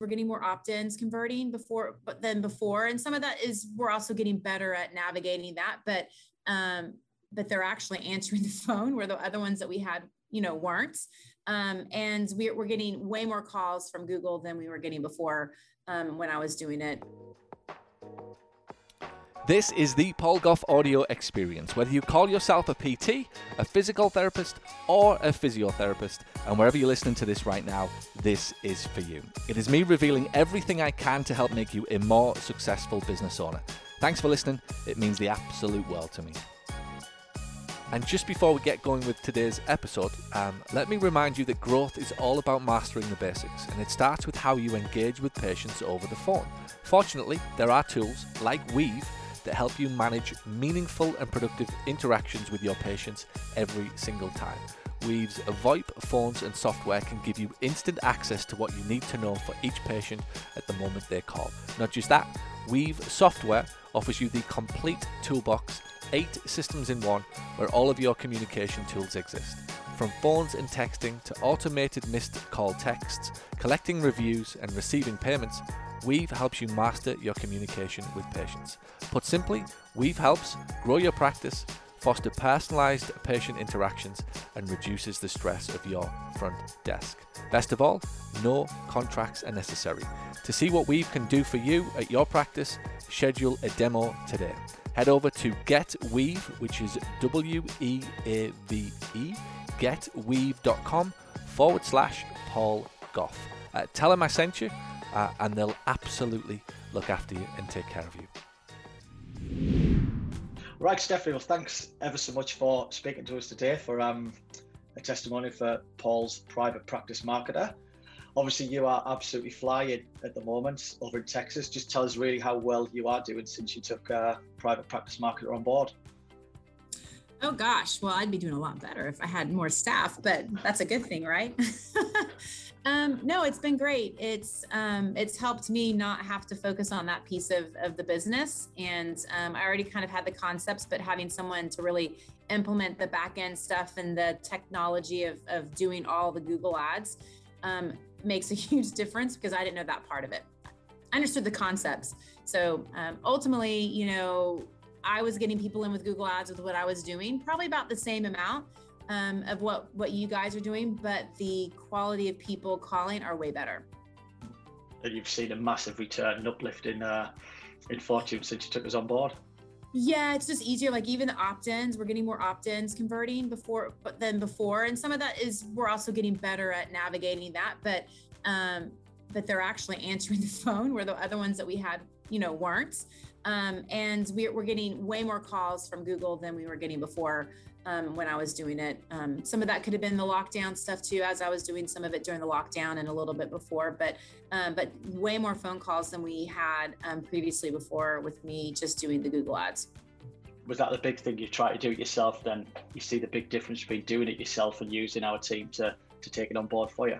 we're getting more opt-ins converting before but than before. And some of that is we're also getting better at navigating that but um but they're actually answering the phone where the other ones that we had you know weren't. Um, and we're, we're getting way more calls from google than we were getting before um, when i was doing it this is the Paul Gough audio experience. Whether you call yourself a PT, a physical therapist, or a physiotherapist, and wherever you're listening to this right now, this is for you. It is me revealing everything I can to help make you a more successful business owner. Thanks for listening, it means the absolute world to me. And just before we get going with today's episode, um, let me remind you that growth is all about mastering the basics, and it starts with how you engage with patients over the phone. Fortunately, there are tools like Weave that help you manage meaningful and productive interactions with your patients every single time. Weave's VoIP phones and software can give you instant access to what you need to know for each patient at the moment they call. Not just that, Weave software offers you the complete toolbox, eight systems in one, where all of your communication tools exist. From phones and texting to automated missed call texts, collecting reviews and receiving payments, Weave helps you master your communication with patients. Put simply, Weave helps grow your practice, foster personalized patient interactions, and reduces the stress of your front desk. Best of all, no contracts are necessary. To see what Weave can do for you at your practice, schedule a demo today. Head over to GetWeave, which is W E A V E, getweave.com forward slash Paul Gough. Uh, tell him I sent you uh, and they'll absolutely look after you and take care of you. Right, Stefani. Well, thanks ever so much for speaking to us today for um, a testimony for Paul's private practice marketer. Obviously, you are absolutely flying at the moment over in Texas. Just tell us really how well you are doing since you took uh, private practice marketer on board. Oh gosh, well, I'd be doing a lot better if I had more staff, but that's a good thing, right? Um, no, it's been great. It's um, it's helped me not have to focus on that piece of, of the business. And um, I already kind of had the concepts, but having someone to really implement the back end stuff and the technology of, of doing all the Google ads um, makes a huge difference because I didn't know that part of it. I understood the concepts. So um, ultimately, you know, I was getting people in with Google ads with what I was doing, probably about the same amount um, of what what you guys are doing, but the quality of people calling are way better. And you've seen a massive return and uplift in uh, in fortune since you took us on board. Yeah, it's just easier. Like even the opt-ins, we're getting more opt-ins converting before but than before, and some of that is we're also getting better at navigating that. But um, but they're actually answering the phone where the other ones that we had, you know, weren't. Um, and we're, we're getting way more calls from Google than we were getting before um, when I was doing it. Um, some of that could have been the lockdown stuff too, as I was doing some of it during the lockdown and a little bit before, but um, but way more phone calls than we had um, previously before with me just doing the Google ads. Was that the big thing you try to do it yourself? Then you see the big difference between doing it yourself and using our team to to take it on board for you.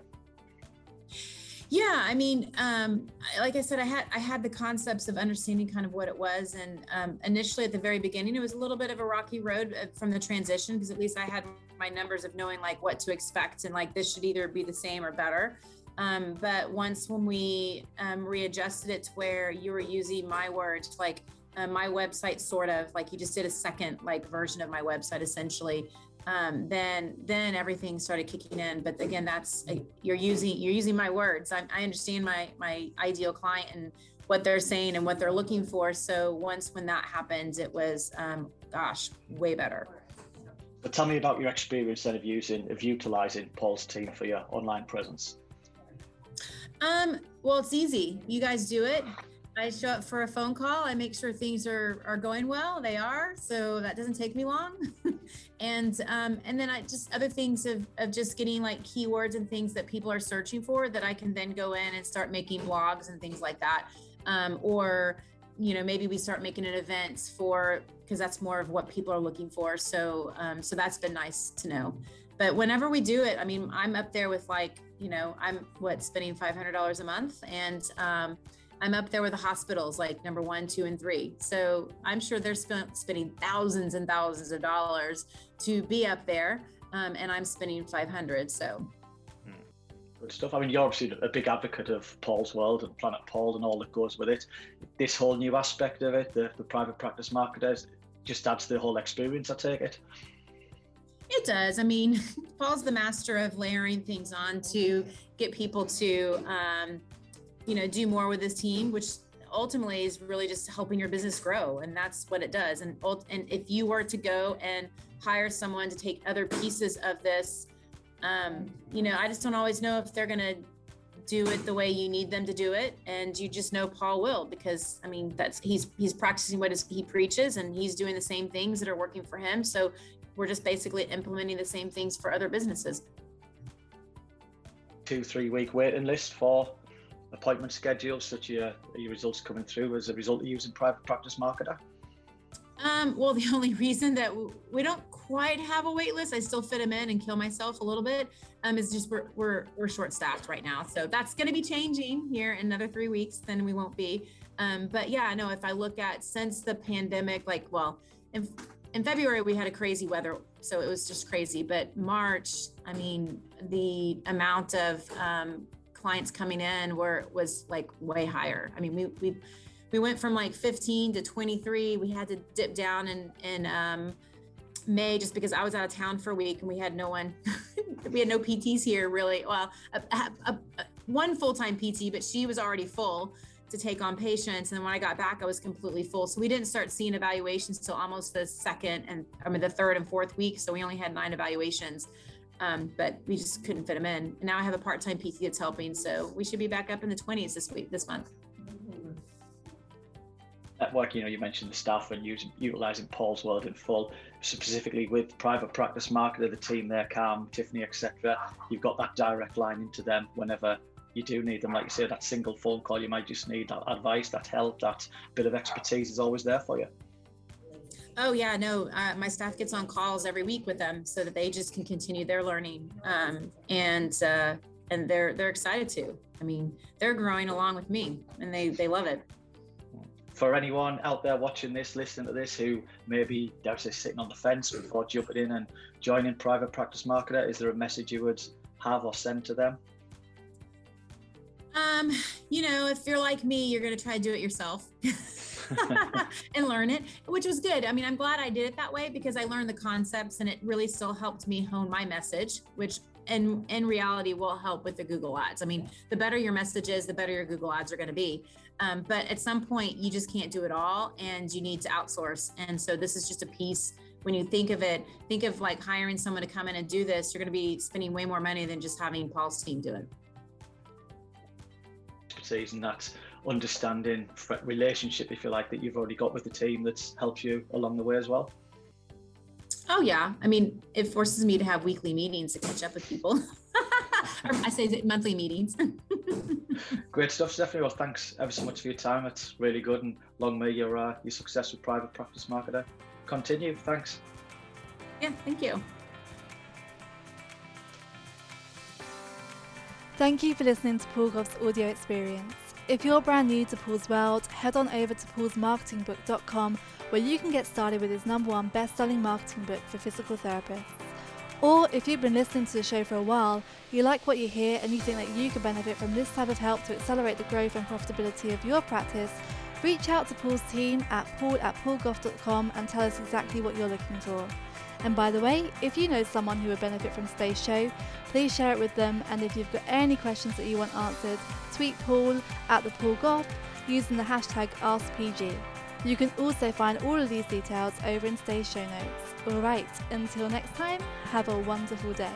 Yeah, I mean, um, like I said, I had I had the concepts of understanding kind of what it was, and um, initially at the very beginning, it was a little bit of a rocky road uh, from the transition because at least I had my numbers of knowing like what to expect and like this should either be the same or better. Um, but once when we um, readjusted it to where you were using my words, like uh, my website, sort of like you just did a second like version of my website essentially um, then then everything started kicking in. But again, that's you're using you're using my words. I, I understand my my ideal client and what they're saying and what they're looking for. So once when that happened, it was um, gosh, way better. But tell me about your experience then of using of utilizing Paul's team for your online presence. Um, well, it's easy. You guys do it. I show up for a phone call. I make sure things are are going well. They are, so that doesn't take me long. and um, and then I just other things of of just getting like keywords and things that people are searching for that I can then go in and start making blogs and things like that. Um, or you know maybe we start making an event for because that's more of what people are looking for. So um, so that's been nice to know. But whenever we do it, I mean, I'm up there with like you know I'm what spending five hundred dollars a month and um, I'm up there with the hospitals, like number one, two, and three. So I'm sure they're spent, spending thousands and thousands of dollars to be up there, um, and I'm spending 500. So. Good stuff. I mean, you're obviously a big advocate of Paul's World and Planet Paul and all that goes with it. This whole new aspect of it, the, the private practice marketers, just adds to the whole experience, I take it. It does. I mean, Paul's the master of layering things on to get people to, um, you know, do more with this team, which ultimately is really just helping your business grow, and that's what it does. And and if you were to go and hire someone to take other pieces of this um, you know, I just don't always know if they're going to do it the way you need them to do it. And you just know paul will because i mean that's he's he's practicing what he preaches and he's doing the same things that are working for him. So we're just basically implementing the same things for other businesses. Two three week waiting list for appointment schedules such as your results coming through as a result of using private practice marketer um, well, the only reason that we don't quite have a wait list, I still fit them in and kill myself a little bit, um, is just we're, we're, we're short staffed right now. So that's going to be changing here in another three weeks, then we won't be. Um, but yeah, no, if I look at since the pandemic, like, well, in, in February, we had a crazy weather. So it was just crazy. But March, I mean, the amount of um, clients coming in were was like way higher. I mean, we, we, we went from like 15 to 23. We had to dip down in in um, May just because I was out of town for a week and we had no one. we had no PTs here really. Well, a, a, a, one full time PT, but she was already full to take on patients. And then when I got back, I was completely full. So we didn't start seeing evaluations till almost the second and I mean the third and fourth week. So we only had nine evaluations. Um, but we just couldn't fit them in. And now I have a part-time PT that's helping, so we should be back up in the 20s this week, this month network, you know, you mentioned the staff and using, utilizing Paul's World in full, specifically with private practice marketer, the team there, Cam, Tiffany, etc. You've got that direct line into them whenever you do need them. Like you say, that single phone call, you might just need that advice, that help, that bit of expertise is always there for you. Oh yeah, no. Uh, my staff gets on calls every week with them so that they just can continue their learning, um, and uh, and they're they're excited to. I mean, they're growing along with me, and they they love it for anyone out there watching this, listening to this, who maybe they're just sitting on the fence before jumping in and joining Private Practice Marketer, is there a message you would have or send to them? Um, you know, if you're like me, you're going to try to do it yourself and learn it, which was good. I mean, I'm glad I did it that way because I learned the concepts and it really still helped me hone my message, which in in reality will help with the Google ads. I mean, the better your message is, the better your Google ads are going to be. Um, but at some point, you just can't do it all, and you need to outsource. And so this is just a piece. When you think of it, think of like hiring someone to come in and do this. You're going to be spending way more money than just having Paul's team do it. Expertise and that understanding relationship, if you like, that you've already got with the team that's helped you along the way as well. Oh yeah, I mean, it forces me to have weekly meetings to catch up with people. Or I say monthly meetings. Great stuff, Stefani. Well, thanks ever so much for your time. It's really good, and long may your uh, your success with private practice marketer continue. Thanks. Yeah, thank you. Thank you for listening to Paul Gough's audio experience. If you're brand new to Paul's World, head on over to paulsmarketingbook.com where you can get started with his number one best-selling marketing book for physical therapists. Or if you've been listening to the show for a while, you like what you hear and you think that you could benefit from this type of help to accelerate the growth and profitability of your practice, reach out to Paul's team at paul at paulgough.com and tell us exactly what you're looking for. And by the way, if you know someone who would benefit from today's show, please share it with them. And if you've got any questions that you want answered, tweet Paul at the Paul Gough using the hashtag AskPG. You can also find all of these details over in today's show notes. Alright, until next time, have a wonderful day.